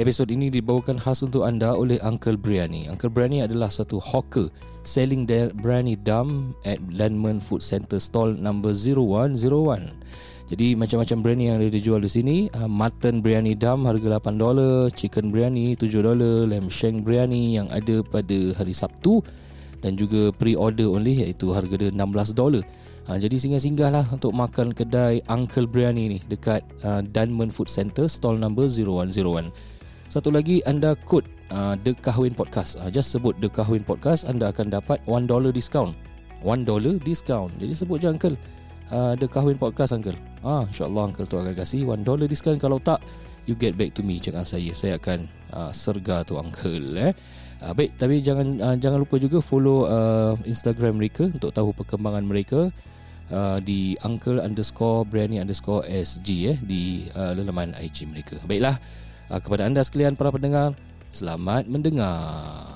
Episod ini dibawakan khas untuk anda oleh Uncle Briani. Uncle Briani adalah satu hawker selling Briani Dum at Landman Food Center stall number 0101. Jadi macam-macam biryani yang ada dijual di sini uh, Mutton biryani dum harga $8 Chicken biryani $7 Lamb shank biryani yang ada pada hari Sabtu Dan juga pre-order only iaitu harga dia $16 Ha, jadi singgah-singgahlah untuk makan kedai Uncle Biryani ni dekat uh, Dunman Food Center stall number 0101. Satu lagi anda kod uh, The Kahwin Podcast. Uh, just sebut The Kahwin Podcast anda akan dapat $1 discount. $1 discount. Jadi sebut je Uncle. Uh, The Kahwin Podcast Uncle. Ah, InsyaAllah Uncle tu akan kasih $1 discount. Kalau tak, you get back to me cakap saya. Saya akan uh, serga tu Uncle. Eh. Uh, baik, tapi jangan uh, jangan lupa juga follow uh, Instagram mereka untuk tahu perkembangan mereka uh, di uncle underscore brani underscore sg eh, di uh, lelaman IG mereka. Baiklah, uh, kepada anda sekalian para pendengar, selamat mendengar.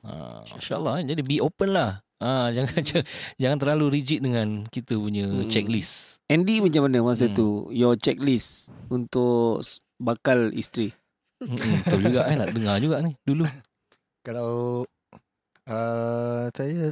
Uh, InsyaAllah jadi be open lah. Ah jangan jangan terlalu rigid dengan kita punya hmm. checklist. Andy macam mana masa Hmm. tu your checklist untuk bakal isteri? Hmm, betul juga eh nak dengar juga ni dulu. Kalau uh, saya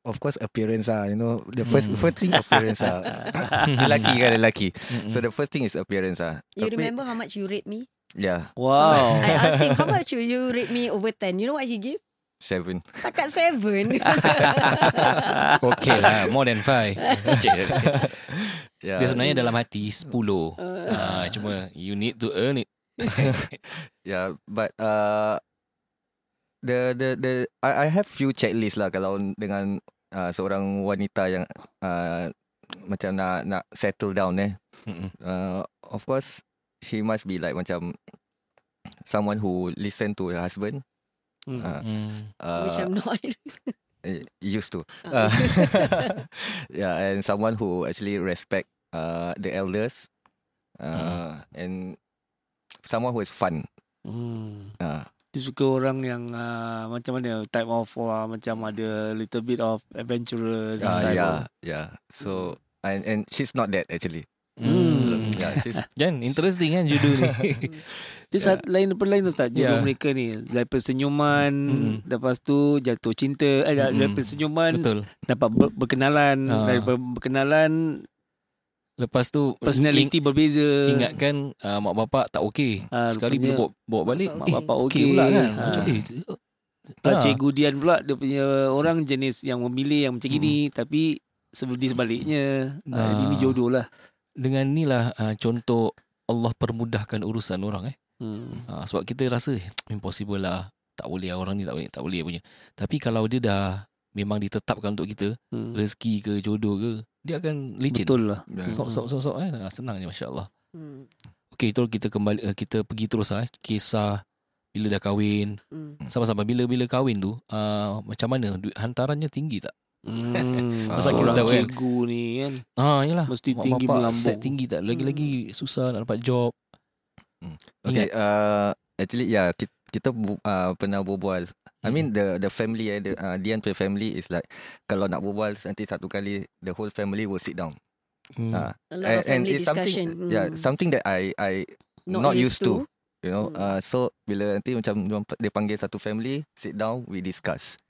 of course appearance ah you know the first Hmm. first thing appearance ah lelaki kan lelaki Mm-mm. so the first thing is appearance ah You remember how much you rate me? yeah Wow. I asked him, how much will you rate me over 10? You know what he give? seven Takat 7. Okay lah More than five Cik. yeah Dia sebenarnya dalam hati 10 ah, Cuma You need to earn it yeah but uh the the the I, I have few checklist lah kalau dengan uh, seorang wanita yang uh, macam nak nak settle down eh uh, of course she must be like macam someone who listen to her husband Hmm. uh, Hmm. uh, Which I'm not. eh, used to Ah. uh, yeah and someone who actually respect uh, the elders uh, and someone who is fun Hmm. uh, Dia suka orang yang uh, macam mana type of uh, macam ada little bit of adventurous uh, type yeah of. yeah so and and she's not that actually Hmm. yeah she's Jan, interesting kan judul ni. Dia Yeah. saat lain daripada lain Ustaz Jodoh Yeah. mereka ni Daripada senyuman Mm-mm. Lepas tu jatuh cinta eh. Daripada senyuman Betul. Dapat ber- berkenalan Ah. Daripada berkenalan Lepas tu Personality berbeza ing- ingatkan uh, mak bapak tak okey. Ah, Sekali rupanya bila bawa, bawa balik Mak eh, bapak okey okey. pula kan. Ah. Macam eh Ah. Cikgu Dian pula Dia punya orang jenis Yang memilih yang macam Hmm. gini Tapi Sebelum sebaliknya uh, Ini jodoh lah dengan inilah uh, contoh Allah permudahkan urusan orang eh. hmm. Uh, sebab kita rasa eh, impossible lah. Tak boleh lah orang ni tak boleh, tak boleh punya. Tapi kalau dia dah memang ditetapkan untuk kita, Hmm. rezeki ke jodoh ke, dia akan licin. Betul lah yeah. Sok sok sok sok eh. Ah, Senang je masya-Allah. Hmm. Okey, itu kita kembali uh, kita pergi terus eh. Kisah bila dah kahwin. Hmm. Sama-sama bila bila kahwin tu, uh, macam mana duit hantarannya tinggi tak? hmm. Pasal Orang kita tahu kan. cikgu ni kan Ah, yalah. Mesti Mak tinggi melambung. Set tinggi tak? Lagi-lagi susah nak dapat job. Okay, uh, actually yeah, kita, kita uh, pernah berbual. I mean the the family eh, the uh, Dian punya family is like kalau nak berbual nanti satu kali the whole family will sit down. Hmm. Uh, A lot of family it's discussion. something yeah, Hmm. something that I I not, used to. You know, Hmm. uh, so bila nanti macam dia panggil satu family, sit down, we discuss.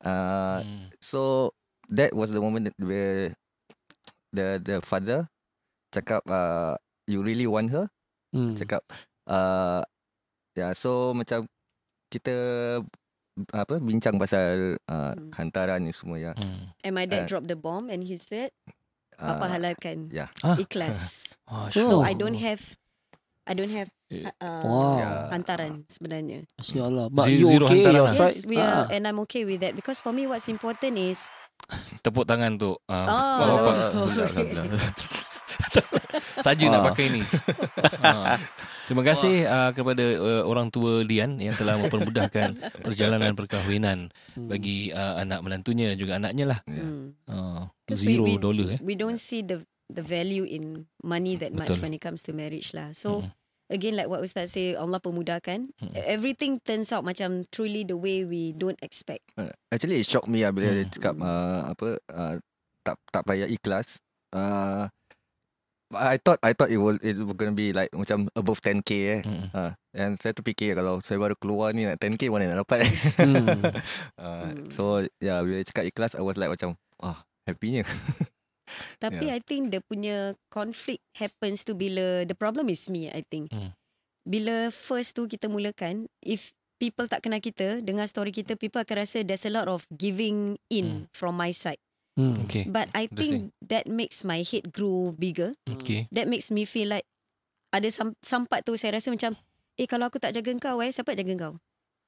Uh, Hmm. so that was the moment that where the the father cakap, uh, you really want her? Hmm. cakap uh, ya yeah, so macam kita apa bincang pasal uh, Hmm. hantaran ni semua ya. Hmm. And my dad Uh, dropped the bomb and he said, Uh, Papa halalkan. yeah. Ah. Ikhlas. Ah, So Oh. I don't have I don't have Eh, uh, Wow. Yeah. hantaran sebenarnya. Masya Allah But Zero- you zero okay hantaran your side Yes, we are, Ah. and I'm okay with that because for me, what's important is Tepuk tangan tu. Uh, Oh. Alhamdulillah, alhamdulillah. Saja nak Ah. pakai ni. Ah. Terima kasih uh, kepada uh, orang tua Lian yang telah mempermudahkan perjalanan perkahwinan Hmm. bagi uh, anak menantunya dan juga anaknya lah. Yeah. mm, Uh, 'Cause we- zero we- dollar eh. we don't see the the value in money that much Betul. when it comes to marriage lah. So Mm. again, like what Ustaz say, Allah pemudahkan. Mm. Everything turns out macam truly the way we don't expect. Uh, Actually it shocked me lah bila dia Hmm. cakap uh, apa uh, tak tak payah ikhlas. Uh, I thought I thought it will it was gonna be like macam above 10k eh. Mm. Uh, And saya terfikir kalau saya baru keluar ni nak 10k mana nak dapat. Hmm. uh, Hmm. so yeah, bila cakap ikhlas I was like macam ah happynya. Tapi Yeah. I think dia punya conflict happens tu bila the problem is me I think. Hmm. Bila first tu kita mulakan if people tak kenal kita dengar story kita people akan rasa there's a lot of giving in from my side. Hmm. Okay. But I think that makes my head grow bigger. Okay. That makes me feel like ada some, some part tu saya rasa macam eh kalau aku tak jaga kau eh siapa nak jaga kau?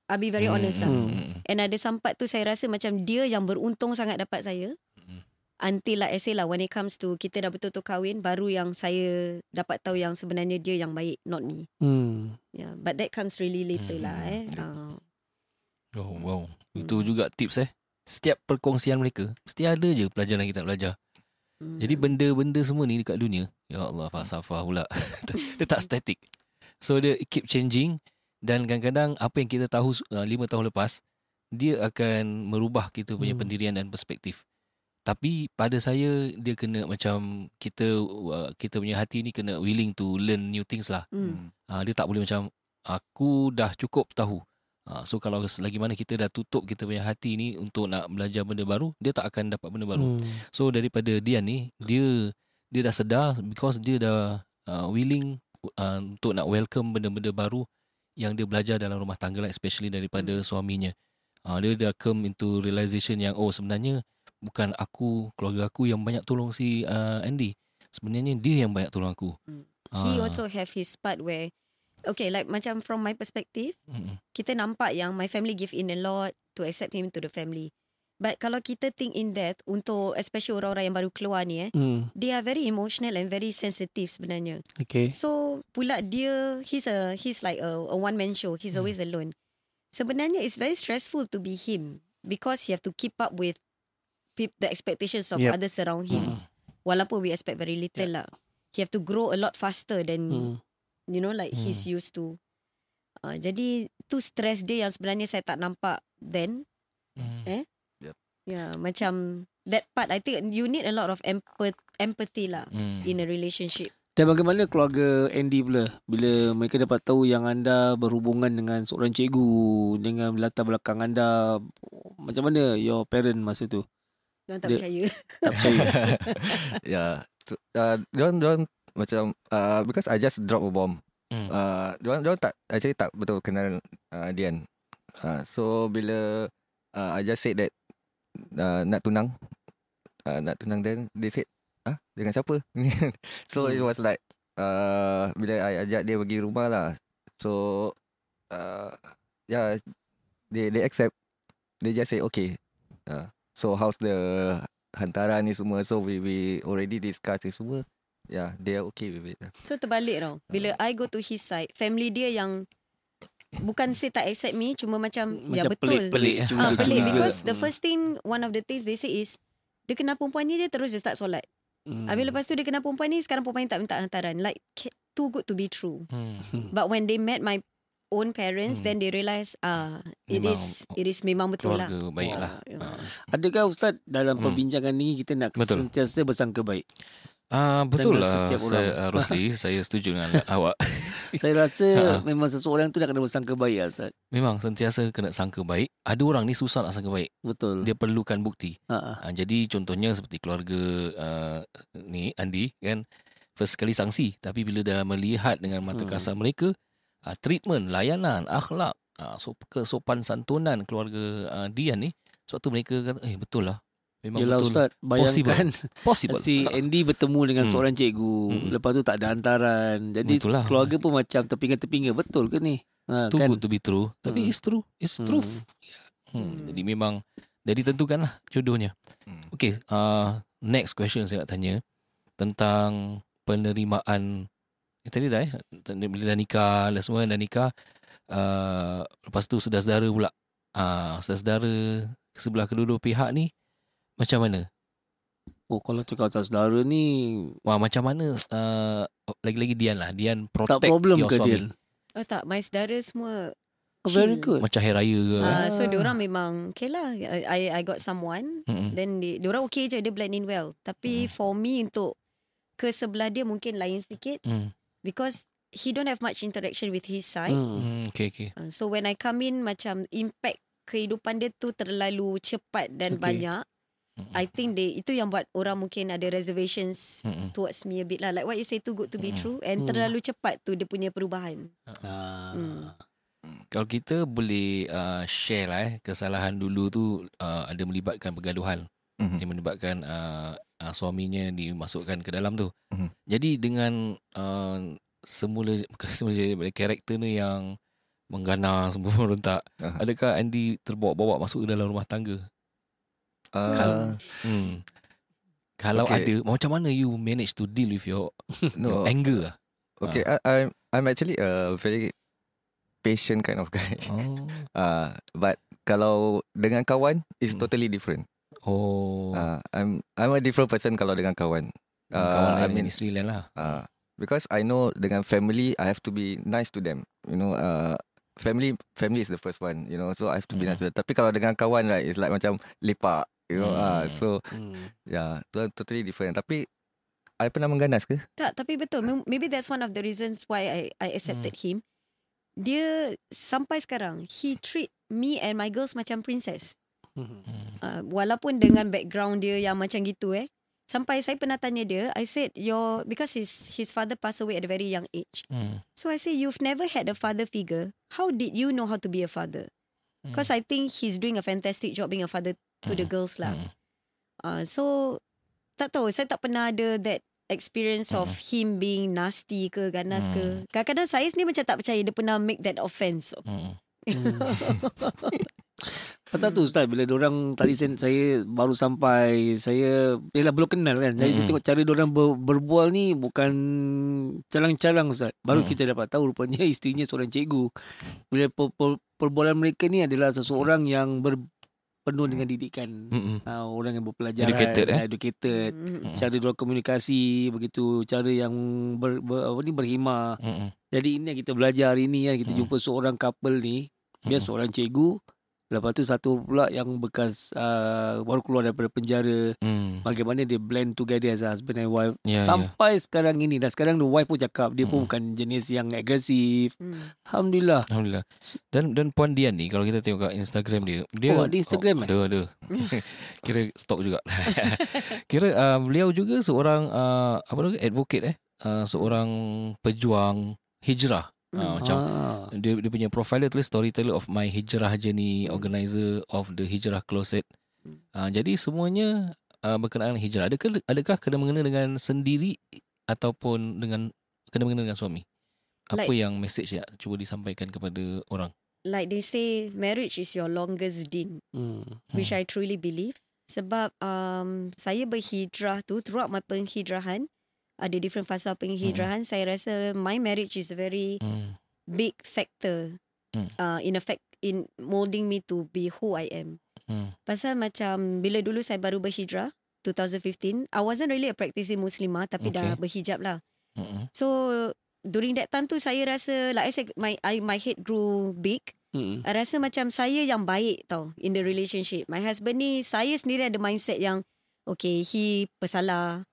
I'll be very honest lah. Hmm. And ada some part tu saya rasa macam dia yang beruntung sangat dapat saya. Hmm. Until like I say lah when it comes to kita dah betul-betul kahwin baru yang saya dapat tahu yang sebenarnya dia yang baik not me. Hmm. Yeah, but that comes really later Hmm. lah eh. Uh, Oh wow. Itu juga tips eh. Setiap perkongsian mereka mesti ada je pelajaran kita nak belajar. mm. Jadi benda-benda semua ni dekat dunia, ya Allah falsafah pula. dia tak static. So dia keep changing dan kadang-kadang apa yang kita tahu uh, lima tahun lepas dia akan merubah kita punya Hmm. pendirian dan perspektif. Tapi pada saya dia kena macam kita uh, kita punya hati ni kena willing to learn new things lah. Mm. Uh, dia tak boleh macam aku dah cukup tahu. Uh, so kalau selagi mana kita dah tutup kita punya hati ni untuk nak belajar benda baru, dia tak akan dapat benda baru. Hmm. So daripada Dian ni dia dia dah sedar because dia dah uh, willing uh, untuk nak welcome benda-benda baru yang dia belajar dalam rumah tangga lah especially daripada Hmm. suaminya. Uh, dia dah come into realization yang oh sebenarnya bukan aku keluarga aku yang banyak tolong si uh, Andy. Sebenarnya dia yang banyak tolong aku. Hmm. He Ah. also have his part where okay like macam from my perspective Mm-mm. kita nampak yang my family give in a lot to accept him to the family. But kalau kita think in that untuk especially orang-orang yang baru keluar ni eh, Hmm. they are very emotional and very sensitive sebenarnya. Okay. So pula dia he's a he's like a, a one man show. He's Hmm. always alone. Sebenarnya it's very stressful to be him because he have to keep up with the expectations of Yep. others around him. Mm. Walaupun we expect very little lah. He have to grow a lot faster than Hmm. You know like he's used to. Uh, jadi tu stress dia yang sebenarnya saya tak nampak then. Mm. Yeah, macam that part I think you need a lot of empath- empathy lah Mm. in a relationship. Dan bagaimana keluarga Andy pula bila mereka dapat tahu yang anda berhubungan dengan seorang cikgu dengan latar belakang anda macam mana your parent masa tu Diorang tak Dia- percaya. tak percaya yeah. So, uh, diorang, diorang macam uh, because I just drop a bomb. Mm. Uh, diorang, diorang tak actually tak betul kenal uh, Dian. Uh, so bila uh, I just said that uh, nak tunang, uh, nak tunang then they said, ah dengan siapa? so it Hmm. was like uh, bila I ajak dia pergi rumah lah. So uh, yeah, they they accept. They just say okay. Uh, so how's the hantaran ni semua? So we we already discuss ni semua. Yeah, they are okay with it. So terbalik tau. Bila I go to his side, family dia yang bukan say tak accept me, cuma macam, ya macam betul. pelik, eh. cuma Ah, dia pelik because the Hmm. first thing one of the things they say is dia kenal perempuan ni dia terus dia start solat. Hmm. Habis lepas tu dia kenal perempuan ni sekarang perempuan ni tak minta hantaran. Like too good to be true. Mm. But when they met my own parents Hmm. then they realise ah it Memang is it is memang betul lah. Keluarga baik lah. Ah, Ah. Adakah Ustaz dalam Hmm. perbincangan ni kita nak Betul. sentiasa bersangka baik? Ah betul lah saya, uh, Rosli saya setuju dengan awak. Saya rasa Ha. memang seseorang tu nak kena bersangka baik lah Ustaz. Memang sentiasa kena sangka baik. Ada orang ni susah nak sangka baik. Betul. Dia perlukan bukti. Ha, ha. Ha, jadi contohnya seperti keluarga uh, ni Andi kan first kali sangsi tapi bila dah melihat dengan mata Hmm. kasar mereka uh, treatment, layanan, akhlak, uh, so, kesopan santunan keluarga uh, Dian ni suatu mereka kata eh betul lah. Memang Yelah betul. Ustaz, bayangkan Possible. si Andy bertemu dengan Hmm. seorang cikgu, Hmm. lepas tu tak ada hantaran. Jadi Itulah. keluarga pun macam terpinga-terpinga. Betul ke ni? Ha, Too kan? good to be true. Tapi Hmm. it's true. It's Hmm. truth. Hmm. Hmm. Jadi memang dah ditentukan lah jodohnya. Hmm. Okay, uh, next question saya nak tanya tentang penerimaan eh, tadi dah eh bila dah nikah dah semua dah nikah uh, lepas tu saudara-saudara pula uh, saudara-saudara sebelah kedua-dua pihak ni macam mana? Oh, kalau cakap pasal saudara ni Wah macam mana uh, lagi-lagi Dian lah Dian protect tak problem your ke suami. dia? Oh tak, my saudara semua Oh, very good. Macam hari raya ke? Ah, so Ah. diorang memang okay lah. I I got someone Mm-mm. Then dia, dia orang okay je Dia blend in well Tapi Hmm. for me untuk Ke sebelah dia mungkin lain sikit Mm. Because he don't have much interaction with his side. Hmm. Hmm, okay, okay. Uh, so when I come in macam impact kehidupan dia tu terlalu cepat dan Okay. banyak. Mm-mm. I think they itu yang buat orang mungkin ada reservations Mm-mm. towards me a bit lah. Like what you say too good to be Mm. true and Mm. terlalu cepat tu dia punya perubahan. Ah. Hmm. Kalau kita boleh uh, share lah eh kesalahan dulu tu uh, ada melibatkan pergaduhan. Mhm. Dia melibatkan uh, uh, suaminya dimasukkan ke dalam tu. Mhm. Jadi dengan uh, semula bukan semula jadi karakter ni yang menggana semua merontak. Aha. Adakah Andy terbawa-bawa masuk ke dalam rumah tangga? Uh, Hmm. Kalau Okay. ada macam mana you manage to deal with your, your no, anger? ah? okay. I, I'm I'm actually a very patient kind of guy. Oh. Uh, but kalau dengan kawan, it's Hmm. totally different. Oh. Uh, I'm I'm a different person kalau dengan kawan. kawan Uh, I lain mean, isteri lain lah. uh, because I know dengan family, I have to be nice to them. You know, uh, family family is the first one. You know, so I have to be nice to them. Tapi kalau dengan kawan, right, it's like macam lepak. You know, uh, Hmm. so Hmm. yeah, totally different. Tapi I pernah mengganas ke? Tak, tapi betul. Maybe that's one of the reasons why I I accepted him. Dia sampai sekarang he treat me and my girls macam princess. Hmm. Hmm. Uh, walaupun dengan background dia yang macam gitu eh. Sampai saya pernah tanya dia, I said your because his his father passed away at a very young age. Hmm. So I say you've never had a father figure. How did you know how to be a father? Because I think he's doing a fantastic job being a father to the Hmm. girls lah. Hmm. Uh, so tak tahu saya tak pernah ada that experience of him being nasty ke ganas ke. Kadang-kadang saya sendiri macam tak percaya dia pernah make that offense. Hmm. Pasal tu Ustaz Bila orang Tadi saya, saya baru sampai Saya Yelah belum kenal kan Jadi saya Mm-mm. tengok cara orang ber, berbual ni Bukan Calang-calang Ustaz Baru Mm. kita dapat tahu Rupanya isterinya seorang cikgu Bila per, per, perbualan mereka ni Adalah seseorang yang ber, Penuh dengan didikan Hmm. uh, Orang yang berpelajaran Educated, eh? Educated Mm. Cara diorang komunikasi Begitu Cara yang ber, ber, apa ni, Berhima Hmm. Jadi ini yang kita belajar hari ni kan Kita Mm. jumpa seorang couple ni Dia Mm. seorang cikgu Lepas tu satu pula yang bekas uh, Baru keluar daripada penjara Hmm. Bagaimana dia blend together as a husband and wife Ya, ya. Sampai sekarang ini Dan sekarang the wife pun cakap Dia pun Mm. bukan jenis yang agresif Mm. Alhamdulillah Alhamdulillah. Dan dan Puan Dian ni kalau kita tengok kat Instagram dia, dia Oh, ada Instagram, eh? Ada, ada. Kira stok juga. Kira uh, beliau juga seorang uh, apa nama advocate eh. Uh, seorang pejuang hijrah. Uh, Mm. macam ah. dia dia punya profile dia tulis storyteller of my hijrah journey, organizer of the hijrah closet. Uh, jadi semuanya uh, berkenaan hijrah. Adakah adakah kena mengena dengan sendiri ataupun dengan kena mengena dengan suami? Apa Like- yang message yang cuba disampaikan kepada orang? Like they say marriage is your longest deen. Hmm. which I truly believe sebab um, saya berhijrah tu throughout my penghijrahan ada different fasa penghijrahan saya rasa my marriage is a very Hmm. big factor Hmm. uh, in effect in molding me to be who I am Hmm. pasal macam bila dulu saya baru berhijrah 2015 I wasn't really a practicing muslimah tapi dah Okay. berhijab lah Mm-mm. so during that time tu saya rasa like I said my I, my head grew big Hmm. I rasa macam saya yang baik tau in the relationship. My husband ni saya sendiri ada mindset yang okay he pesalah.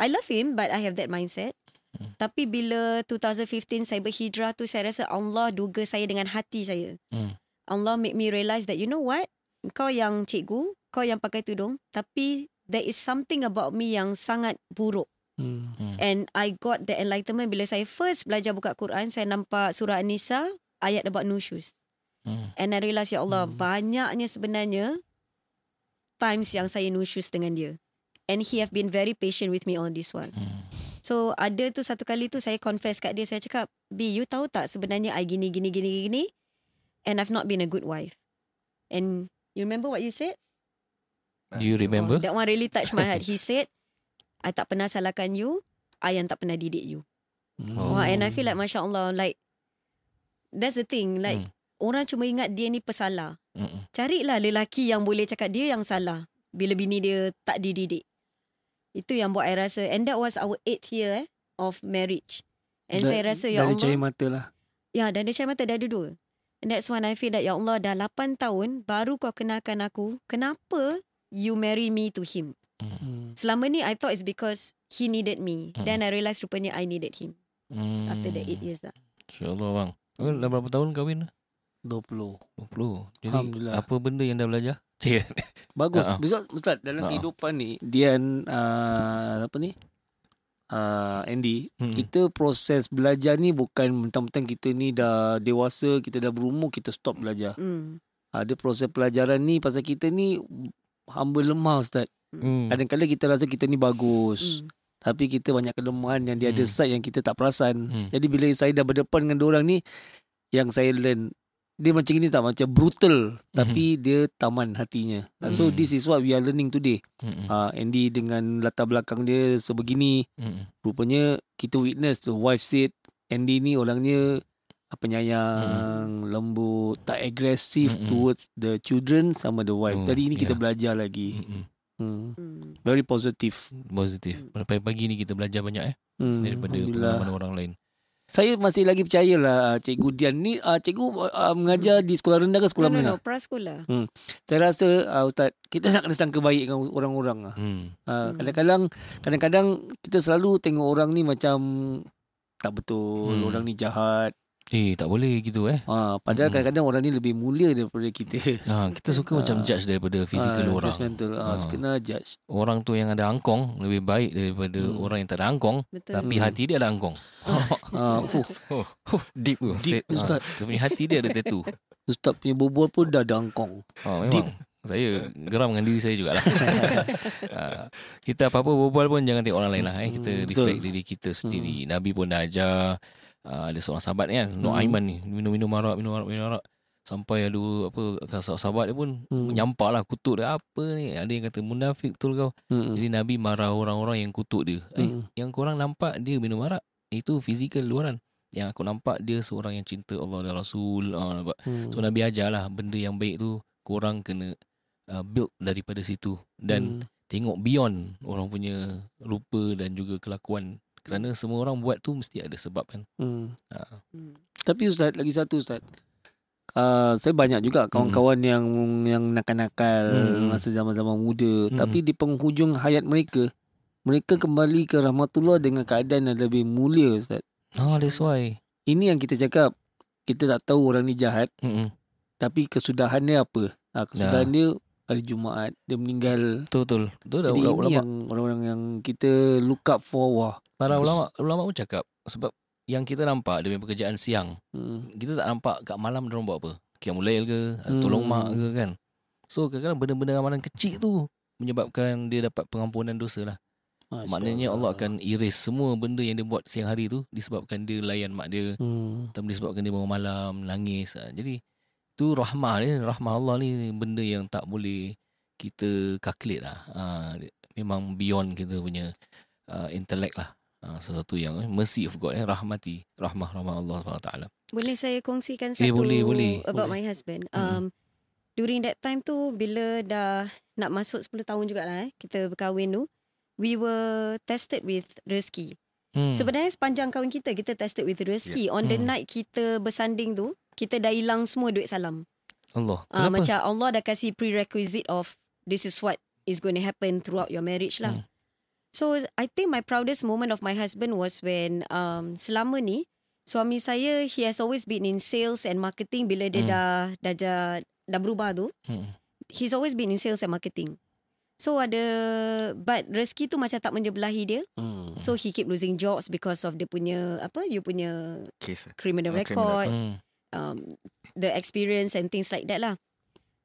I love him but I have that mindset. Hmm. Tapi bila 2015 saya berhijrah tu saya rasa Allah duga saya dengan hati saya. Hmm. Allah make me realise that you know what? Kau yang cikgu, kau yang pakai tudung tapi there is something about me yang sangat buruk. Hmm. And I got the enlightenment bila saya first belajar buka Quran saya nampak surah An-Nisa ayat about nusyus. Hmm. And I realise ya Allah Hmm. banyaknya sebenarnya times yang saya nusyus dengan dia. And he have been very patient with me on this one. Hmm. So ada tu satu kali tu saya confess kat dia saya cakap, "B, you tahu tak sebenarnya I gini gini gini gini and I've not been a good wife." And you remember what you said? Do you remember? Oh, that one really touched my heart. He said, "I tak pernah salahkan you, I yang tak pernah didik you." Oh. Wah, and I feel like Masya Allah Like That's the thing Like Hmm. Orang cuma ingat dia ni pesalah Mm-mm. Carilah lelaki yang boleh cakap dia yang salah Bila bini dia tak dididik Itu yang buat I rasa And that was our eighth year eh, Of marriage And saya rasa Ya Dah ada cahaya Allah mata lah Ya dan dia cahaya mata dah ada dua And that's when I feel that Ya Allah dah 8 tahun Baru kau kenalkan aku Kenapa You marry me to him hmm. Selama ni I thought it's because He needed me Hmm. Then I realised rupanya I needed him Hmm. After the 8 years lah. InsyaAllah bang. Dah berapa tahun kahwin? 20. 20. Jadi Alhamdulillah. apa benda yang dah belajar? Cik. Bagus. Ha-ha. Ustaz, Ustaz dalam Ha-ha. kehidupan ni Dian uh, apa ni? Uh, Andy, Hmm. kita proses belajar ni bukan mentang-mentang kita ni dah dewasa, kita dah berumur, kita stop belajar. Hmm. Ada proses pelajaran ni pasal kita ni hamba lemah Ustaz. Hmm. Kadang-kadang kita rasa kita ni bagus. Hmm. Tapi kita banyak kelemahan yang dia ada Hmm. side yang kita tak perasan. Hmm. Jadi bila saya dah berdepan dengan orang ni yang saya learn dia macam ini tak macam brutal tapi dia taman hatinya. So Hmm. this is what we are learning today. Hmm. Uh, Andy dengan latar belakang dia sebegini Hmm. rupanya kita witness the wife said Andy ni orangnya penyayang, lembut, tak agresif Hmm. towards the children sama the wife. Oh, Jadi ini kita yeah. belajar lagi. Hmm. Hmm. Hmm. Very positive. Positif. Pagi-pagi ni kita belajar banyak eh Hmm. daripada pengalaman orang lain. Saya masih lagi percayalah uh, Cikgu Dian ni uh, Cikgu uh, mengajar di sekolah rendah ke sekolah no, no, menengah? no, prasekolah. Saya rasa uh, Ustaz Kita tak kena sangka baik dengan orang-orang lah. Hmm. Uh, Hmm. kadang-kadang Kadang-kadang Kita selalu tengok orang ni macam Tak betul Hmm. Orang ni jahat Eh tak boleh gitu eh. uh, Padahal Hmm. kadang-kadang orang ni lebih mulia daripada kita Ha, kita suka macam Ah. judge daripada fizikal Ah, orang. Judgmental uh, Ah. Kena judge Orang tu yang ada angkong lebih baik daripada Hmm. orang yang tak ada angkong Betul. tapi Hmm. hati dia ada angkong. uh, uh, Deep tu. Deep, Ustaz. Dia punya hati dia ada tattoo. Ustaz punya berbual pun dah ada angkong Ha, memang. Saya geram dengan diri saya jugalah. Ah, kita apa-apa berbual pun jangan tengok orang lain lah. Eh. Kita Hmm, reflect betul. diri kita sendiri. Nabi pun dah ajar. Ah, ada seorang sahabat kan. Nur Aiman ni. Minum-minum arak, minum arak, minum arak. Sampai ada apa sahabat dia pun Hmm. menyampak lah kutuk dia apa ni. Ada yang kata munafik betul kau. Hmm. Jadi Nabi marah orang-orang yang kutuk dia. Eh, Hmm. yang korang nampak dia minum arak. Itu fizikal luaran. Yang aku nampak dia seorang yang cinta Allah dan Rasul. Ah, nampak. Hmm. So Nabi ajar lah benda yang baik tu korang kena uh, build daripada situ dan Hmm. tengok beyond orang punya rupa dan juga kelakuan. Kerana semua orang buat tu mesti ada sebab kan. Hmm. Uh, Hmm. Tapi Ustaz lagi satu Ustaz. Uh, saya banyak juga kawan-kawan yang yang nakal-nakal Hmm. masa zaman-zaman muda Hmm. tapi di penghujung hayat mereka mereka kembali ke rahmatullah dengan keadaan yang lebih mulia Ustaz. oh that's why. Ini yang kita cakap kita tak tahu orang ni jahat Mm-mm. tapi kesudahan dia apa? Ha, kesudahan Ya. dia hari Jumaat dia meninggal. Betul betul. Betul dah ulama, yang orang-orang yang kita look up for wah. Para ulama ulama pun cakap sebab yang kita nampak dia punya pekerjaan siang. Hmm. Kita tak nampak kat malam dia orang buat apa. Qiyamul ke, Hmm. tolong mak ke kan. So kadang-kadang benda-benda amalan kecil tu menyebabkan dia dapat pengampunan dosa lah. Masya Maknanya Allah akan erase semua benda yang dia buat siang hari tu disebabkan dia layan mak dia Hmm. atau disebabkan dia bangun malam nangis. Ha, Jadi tu rahmah ni, rahmah Allah ni benda yang tak boleh kita calculate lah. Ha, memang beyond kita punya uh, intellect lah. Ha, sesuatu yang eh, mercy of God eh, rahmati rahmah rahmah Allah SWT. Boleh saya kongsikan Eh, satu boleh, boleh. about Boleh. my husband. Mm-mm. Um, during that time tu bila dah nak masuk 10 tahun jugalah eh kita berkahwin tu, we were tested with rezeki. Hmm. Sebenarnya sepanjang kahwin kita kita tested with rezeki. On the Hmm. night kita bersanding tu, kita dah hilang semua duit salam. Allah. Ah Kenapa? macam Allah dah kasih prerequisite of this is what is going to happen throughout your marriage lah. Hmm. So I think my proudest moment of my husband was when um selama ni suami saya he has always been in sales and marketing bila dia Hmm. dah dah dah, dah berubah tu. Hmm. He's always been in sales and marketing. So ada but rezeki tu macam tak menjebelahi dia. Hmm. So he keep losing jobs because of dia punya apa you punya Case. criminal Oh, record Hmm. um, the experience and things like that lah.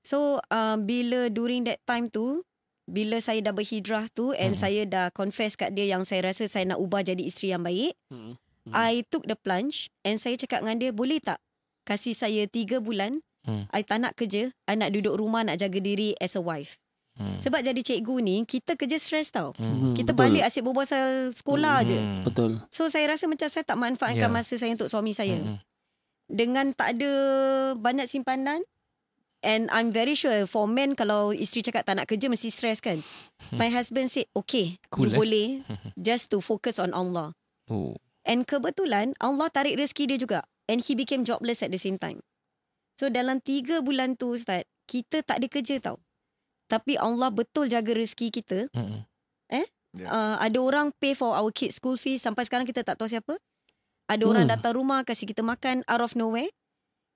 So um, bila during that time tu, bila saya dah berhijrah tu and Hmm. saya dah confess kat dia yang saya rasa saya nak ubah jadi isteri yang baik, Hmm. Hmm. I took the plunge and saya cakap dengan dia, boleh tak kasih saya tiga bulan, Hmm. I tak nak kerja, I nak duduk rumah nak jaga diri as a wife. Hmm. Sebab jadi cikgu ni, kita kerja stress tau. Hmm. Kita betul. balik asyik berbual pasal sekolah je. Hmm. Betul. So saya rasa macam saya tak manfaatkan Ya. masa saya untuk suami saya Hmm. dengan tak ada banyak simpanan and I'm very sure for men kalau isteri cakap tak nak kerja mesti stress kan. My husband said okay, Cool, you eh? boleh just to focus on Allah. Oh. And kebetulan Allah tarik rezeki dia juga and he became jobless at the same time. So dalam tiga bulan tu Ustaz, kita tak ada kerja tau. Tapi Allah betul jaga rezeki kita. Hmm. Ya. Uh, ada orang pay for our kids school fees sampai sekarang kita tak tahu siapa. Ada orang Hmm. datang rumah kasih kita makan out of nowhere.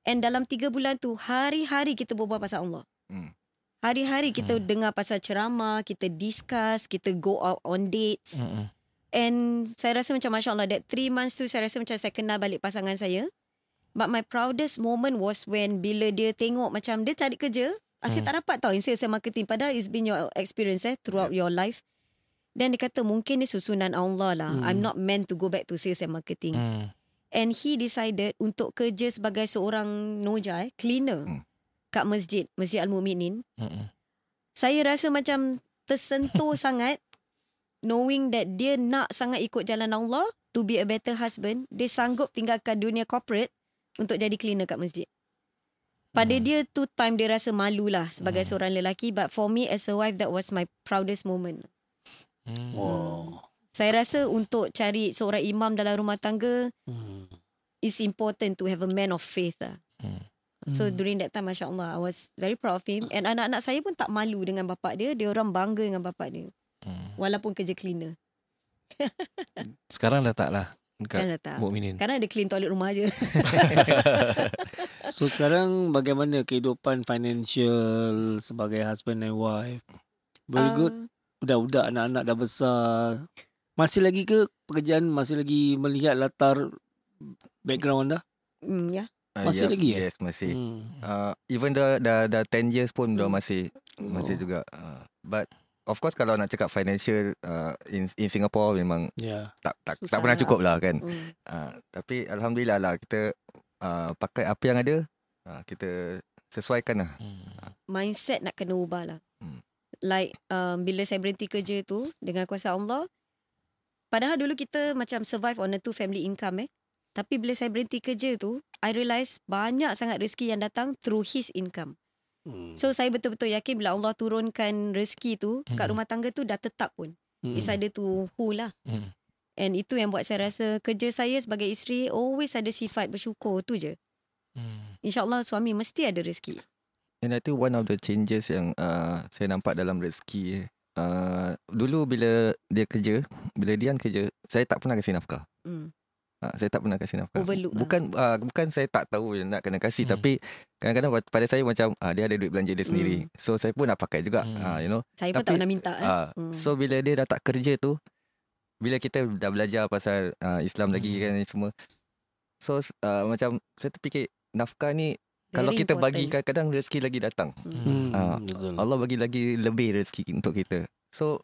And dalam tiga bulan tu hari-hari kita berbual pasal Allah. Hmm. Hari-hari kita Hmm. dengar pasal ceramah, kita discuss, kita go out on dates. Mm-mm. And saya rasa macam Masya Allah That three months tu Saya rasa macam saya kenal balik pasangan saya But my proudest moment was when Bila dia tengok macam Dia cari kerja Asyik Hmm. tak dapat tau In sales and marketing Padahal it's been your experience eh Throughout your life Dan dia kata Mungkin ni susunan Allah lah Hmm. I'm not meant to go back to sales and marketing Mm. And he decided Untuk kerja sebagai seorang Noja eh Cleaner Hmm. Kat masjid Masjid Al-Mu'minin Mm-mm. saya rasa macam tersentuh sangat knowing that dia nak sangat ikut jalan Allah to be a better husband dia sanggup tinggalkan dunia corporate untuk jadi cleaner kat masjid pada Hmm. dia tu time dia rasa malu lah sebagai Hmm. seorang lelaki but for me as a wife that was my proudest moment Mm. Wow. saya rasa untuk cari seorang imam dalam rumah tangga Hmm. is important to have a man of faith lah Mm. So Hmm. during that time Masya Allah I was very proud of him And anak-anak saya pun tak malu dengan bapak dia Dia orang bangga dengan bapak dia Mm. Walaupun kerja cleaner Sekarang dah tak lah Kan Dekat dah tak Mukminin. Kadang ada clean toilet rumah je So sekarang bagaimana kehidupan financial sebagai husband and wife? Very good. Ah, Budak-budak anak-anak dah besar. Masih lagi ke pekerjaan masih lagi melihat latar background anda? mm, Ya Ah, Masih yeah, lagi, eh? Yes, masih. Hmm. Uh, even dah dah dah 10 years pun dah Hmm. masih masih Oh. juga. Uh, but of course kalau nak cakap financial uh, in in Singapore memang Ya. tak tak Susah tak pernah lah. cukup lah kan. mm. Uh, tapi alhamdulillah lah kita uh, pakai apa yang ada uh, kita sesuaikan lah. Mm. Mindset nak kena ubah lah Hmm. Like um, Bila saya berhenti kerja tu Dengan kuasa Allah Padahal dulu kita Macam survive on a two family income eh Tapi bila saya berhenti kerja tu I realise Banyak sangat rezeki yang datang Through his income Hmm. So saya betul-betul yakin Bila Allah turunkan rezeki tu Kat Hmm. rumah tangga tu Dah tetap pun Hmm. It's either to who lah Mm. And itu yang buat saya rasa Kerja saya sebagai isteri Always ada sifat bersyukur Tu je Mm. InsyaAllah suami mesti ada rezeki And I think one of the changes yang uh, saya nampak dalam rezeki uh, dulu bila dia kerja, bila Dian kerja, saya tak pernah kasih nafkah. hmm. Ha, saya tak pernah kasih nafkah. Overlook lah. bukan uh, bukan saya tak tahu yang nak kena kasih Hmm. tapi kadang-kadang pada saya macam uh, dia ada duit belanja dia sendiri. So saya pun nak pakai juga. Hmm. Uh, you know. Saya pun Tapi, tak pernah minta eh. Uh, Hmm. So bila dia dah tak kerja tu bila kita dah belajar pasal uh, Islam lagi Hmm. kan ni semua. So uh, macam saya terfikir nafkah ni kalau Very kita important. bagi kadang-kadang rezeki lagi datang. Hmm. Hmm. Ah, Betul. Allah bagi lagi lebih rezeki untuk kita. So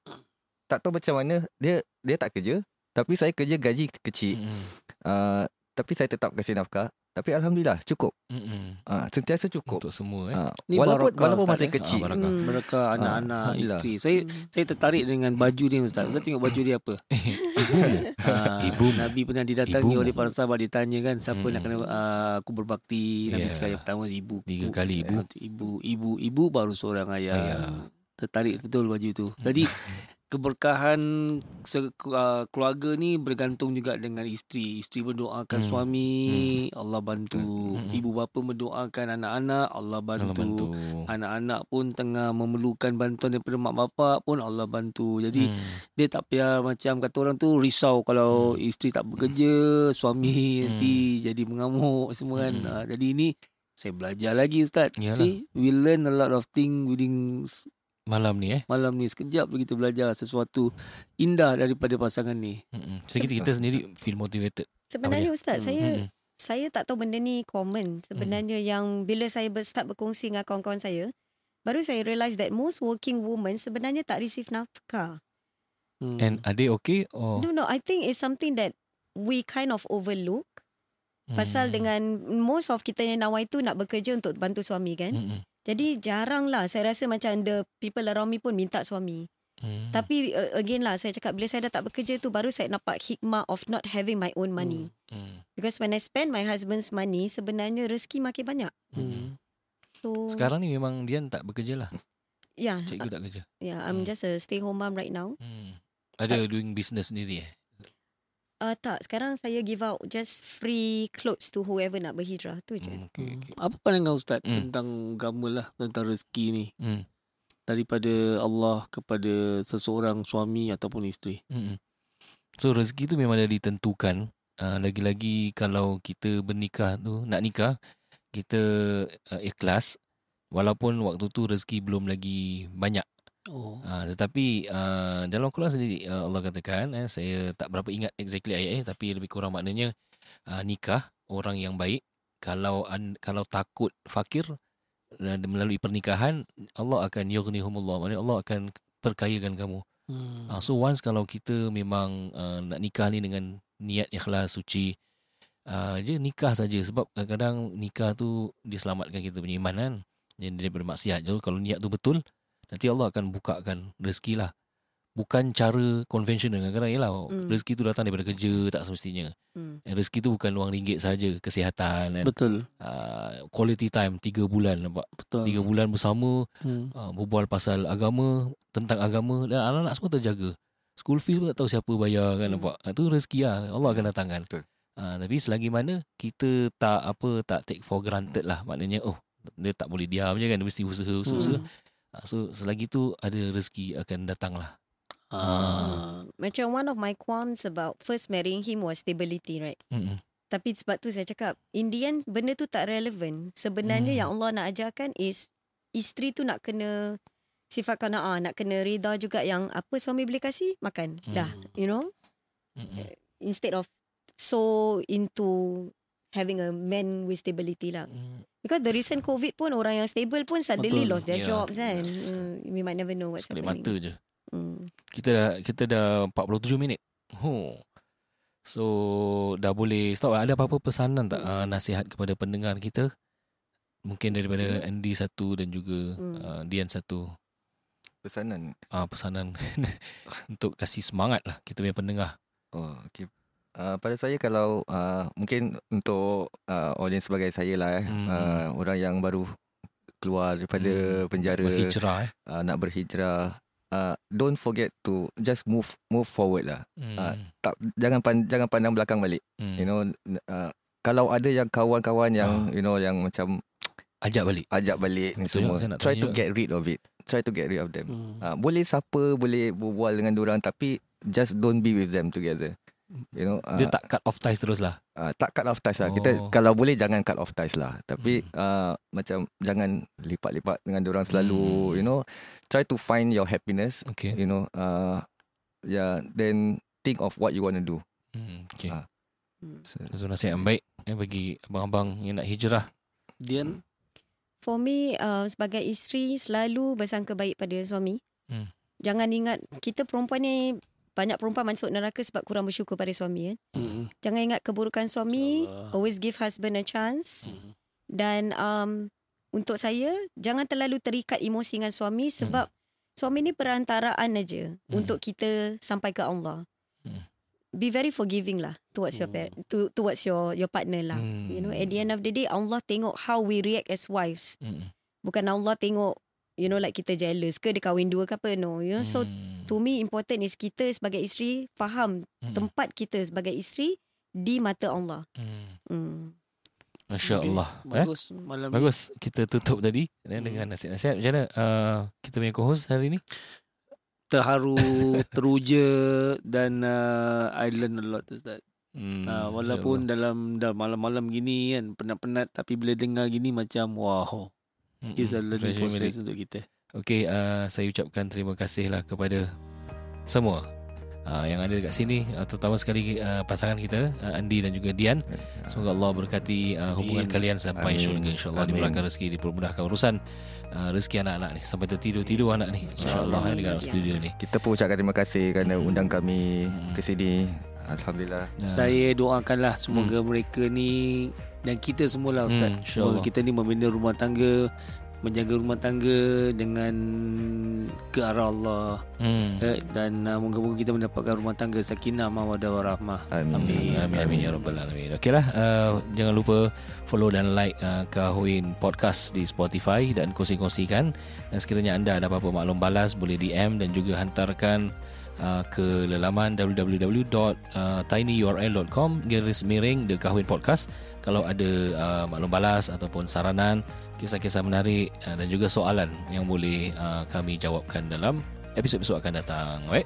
tak tahu macam mana dia dia tak kerja tapi saya kerja gaji kecil. Mm. Uh, tapi saya tetap kasih nafkah. Tapi alhamdulillah cukup. Mm-mm. Uh, sentiasa cukup. Untuk semua eh. Uh, Ni walaupun barakah, walaupun masih eh? kecil. Ah, barakah. Hmm. Mereka anak-anak Alhamdulillah. isteri. Saya Hmm. saya tertarik dengan baju dia Ustaz. Ustaz tengok baju dia apa? Ibumu. Ah, Ibumu. Nabi pernah didatangi Ibumu. oleh para sahabat ditanya kan siapa Hmm. nak kena uh, aku berbakti Nabi Yeah. yang pertama ibu Tiga kali ibu. ibu ibu ibu baru seorang ayah, Ayah. tertarik betul baju tu jadi keberkahan uh, keluarga ni bergantung juga dengan isteri isteri mendoakan Hmm. suami Allah bantu Hmm. ibu bapa mendoakan anak-anak Allah Allah bantu, bantu. anak-anak pun tengah memerlukan bantuan daripada mak bapak pun Allah bantu jadi Hmm. dia tak payah macam kata orang tu risau kalau Hmm. isteri tak bekerja, suami Hmm. nanti jadi mengamuk semua kan. Hmm. Uh, jadi ini saya belajar lagi ustaz. Yalah. See, we learn a lot of thing within Malam ni eh. malam ni sekejap kita belajar sesuatu indah daripada pasangan ni. Mm-mm. So kita, kita sendiri feel motivated. Sebenarnya Hmm. Ustaz, saya Mm-mm. saya tak tahu benda ni common. Sebenarnya yang bila saya start berkongsi dengan kawan-kawan saya, baru saya realise that most working women sebenarnya tak receive nafkah. Hmm. And are they okay or No, no, I think it's something that we kind of overlook. Pasal Hmm. dengan most of kita yang nawai tu nak bekerja untuk bantu suami kan. Mm-mm. Jadi jarang lah saya rasa macam the people around me pun minta suami. Mm. Tapi uh, again lah saya cakap bila saya dah tak bekerja tu baru saya nampak hikmah of not having my own money. Mm. Because when I spend my husband's money sebenarnya rezeki makin banyak. Hmm. So Sekarang ni memang Dian tak bekerja lah. yeah, Cikgu tak kerja. yeah, I'm Hmm. just a stay home mom right now. Hmm. Ada doing business sendiri eh. Uh, tak, sekarang saya give out just free clothes to whoever nak berhijrah. Tu je. Hmm, okay, okay. Apa pandangan ustaz Hmm. tentang agama lah, tentang rezeki ni Hmm. daripada Allah kepada seseorang suami ataupun isteri? Mm-mm. So rezeki tu memang dah ditentukan uh, lagi-lagi kalau kita bernikah tu nak nikah kita uh, ikhlas walaupun waktu tu rezeki belum lagi banyak Oh. uh, tetapi uh, dalam Quran sendiri uh, Allah katakan eh, saya tak berapa ingat exactly ayat eh tapi lebih kurang maknanya uh, nikah orang yang baik. Kalau an, kalau takut fakir dan melalui pernikahan Allah akan yughnihumullah. Maknanya Allah akan perkayakan kamu. Hmm. Uh, so once kalau kita memang uh, nak nikah ni dengan niat ikhlas suci uh, je nikah saja. Sebab kadang-kadang nikah tu diselamatkan kita punya iman kan. Jadi daripada maksiat. Je kalau niat tu betul nanti Allah akan bukakan rezeki lah bukan cara konvensional kadang-kadang yalah Hmm. rezeki tu datang daripada kerja tak semestinya Hmm. And rezeki tu bukan wang ringgit saja kesihatan kan Betul. uh, quality time 3 bulan nampak Betul. 3 bulan bersama Hmm. uh, berbual pasal agama, tentang agama dan anak-anak semua terjaga. School fees pun tak tahu siapa bayar kan Hmm. nampak. Itu rezeki lah. Allah akan datangkan. Betul. Uh, tapi selagi mana kita tak apa tak take for granted lah. Maknanya oh dia tak boleh diam je kan dia mesti usaha usaha. Hmm. Uh, so selagi tu ada rezeki akan datang lah. Ah. Macam one of my qualms about first marrying him was stability, right? Mm-mm. Tapi sebab tu saya cakap, in the end, benda tu tak relevan. Sebenarnya Hmm. yang Allah nak ajarkan is, isteri tu nak kena sifat kana'ah, nak kena rida juga yang apa suami boleh kasih, makan. Hmm. Dah, you know? Mm-mm. Instead of so into having a man with stability lah. Mm. Because the recent COVID pun, orang yang stable pun suddenly Betul. lost their Ya. jobs kan. Uh, we might never know what's Sekelip happening. mata je. Hmm. Kita dah kita dah 47 minit. Oh. So dah boleh stop. Ada apa-apa pesanan tak uh, nasihat kepada pendengar kita? Mungkin daripada Andy satu dan juga Hmm. uh, Dian satu. Pesanan. uh, pesanan untuk kasih semangat lah kita punya pendengar. Oh, okay. Uh, pada saya kalau uh, mungkin untuk uh, audience sebagai saya lah eh, Hmm. uh, orang yang baru keluar daripada Hmm. penjara Berhijrah eh. uh, nak berhijrah uh, don't forget to just move move forward lah. Hmm. Ah, Tak jangan pan, jangan pandang belakang balik. hmm. You know uh, kalau ada yang kawan-kawan yang you know yang macam ajak balik. ajak balik ni Betul juga, semua try tanya to get rid of it. Try to get rid of them. Hmm. Uh, boleh siapa boleh berbual dengan orang tapi just don't be with them together. You know, uh, Dia tak cut off ties terus lah. uh, tak cut off ties lah. Oh. Kita kalau boleh jangan cut off ties lah. Tapi Hmm. uh, macam jangan lipat-lipat dengan orang selalu. Hmm. You know, try to find your happiness. Okay. You know, uh, yeah. Then think of what you want to do. Hmm. Okay. Hmm. So, So nasihat yang baik eh, bagi abang-abang yang nak hijrah. Dian. For me, uh, sebagai isteri selalu bersangka baik pada suami. Hmm. Jangan ingat kita perempuan ni banyak perempuan masuk neraka sebab kurang bersyukur pada suami kan. Hmm. Jangan ingat keburukan suami. InsyaAllah. Always give husband a chance. Hmm. Dan um, untuk saya jangan terlalu terikat emosi dengan suami sebab suami ni perantaraan aja Hmm. untuk kita sampai ke Allah. Hmm. Be very forgiving lah towards your Hmm. par- to, towards your your partner lah. Hmm. You know, at the end of the day Allah tengok how we react as wives. Hmm. Bukan Allah tengok you know like kita jealous ke dia kahwin dua ke apa no. You know, so Hmm. to me important is kita sebagai isteri faham Hmm. tempat kita sebagai isteri di mata Allah. Hmm. Hmm. Masya Okay. Eh? Bagus malam ni. Bagus. Kita tutup tadi eh, Hmm. dengan nasihat-nasihat. Macam mana uh, kita punya co-host hari ni? Terharu, teruja dan uh, I learn a lot Ustaz. Hmm. Uh, walaupun dalam dalam malam-malam gini kan penat-penat tapi bila dengar gini macam wow. Hmm, It's a hmm. learning Pleasure process Malik. untuk kita. Okey, uh, saya ucapkan terima kasih lah kepada semua uh, yang ada dekat sini, uh, terutama sekali uh, pasangan kita uh, Andi dan juga Dian. Semoga Allah berkati uh, hubungan Amin. kalian sampai Amin. syurga insya-Allah dimurahkan rezeki, dipermudahkan urusan uh, rezeki anak-anak ni sampai tertidur-tidur anak ni. Insya-Allah eh, dekat Ya. studio ni. kita pun ucapkan terima kasih kerana Hmm. undang kami Hmm. ke sini. Alhamdulillah. Uh, Saya doakanlah semoga mereka ni dan kita semualah Ustaz. Hmm, semoga insyaAllah. kita ni membina rumah tangga, menjaga rumah tangga dengan ke arah Allah hmm. eh, dan uh, moga-moga kita mendapatkan rumah tangga sakinah mawaddah warahmah. Amin. Amin. Amin amin ya rabbal alamin. Okeylah, uh, jangan lupa follow dan like uh, Kahwin Podcast di Spotify dan kongsi-kongsikan. Dan sekiranya anda ada apa-apa maklum balas boleh DM dan juga hantarkan uh, ke lelaman www.tinyurl.com garis miring The Kahwin Podcast kalau ada uh, maklum balas ataupun saranan, kisah-kisah menarik uh, dan juga soalan yang boleh uh, kami jawabkan dalam episod-episod akan datang. Baik.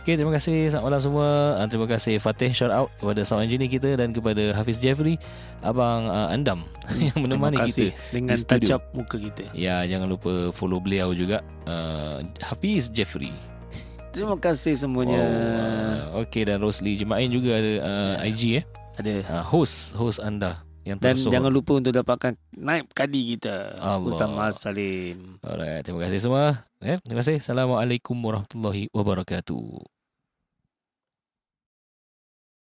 Okay, terima kasih selamat malam semua. Uh, terima kasih Fatih shout out kepada sound engineer kita dan kepada Hafiz Jeffrey, abang uh, Andam yang menemani Terima kasih kita. dengan touch up muka kita. Ya, jangan lupa follow beliau juga uh, Hafiz Jeffrey. Terima kasih semuanya. Oh, okay dan Rosli Jemain juga ada uh, IG eh. Ada. Uh, host host anda yang Dan tersuruh. jangan lupa untuk dapatkan naib kadi kita. Allah. Ustaz Mas Salim. Alright, terima kasih semua. Eh, terima kasih. Assalamualaikum warahmatullahi wabarakatuh.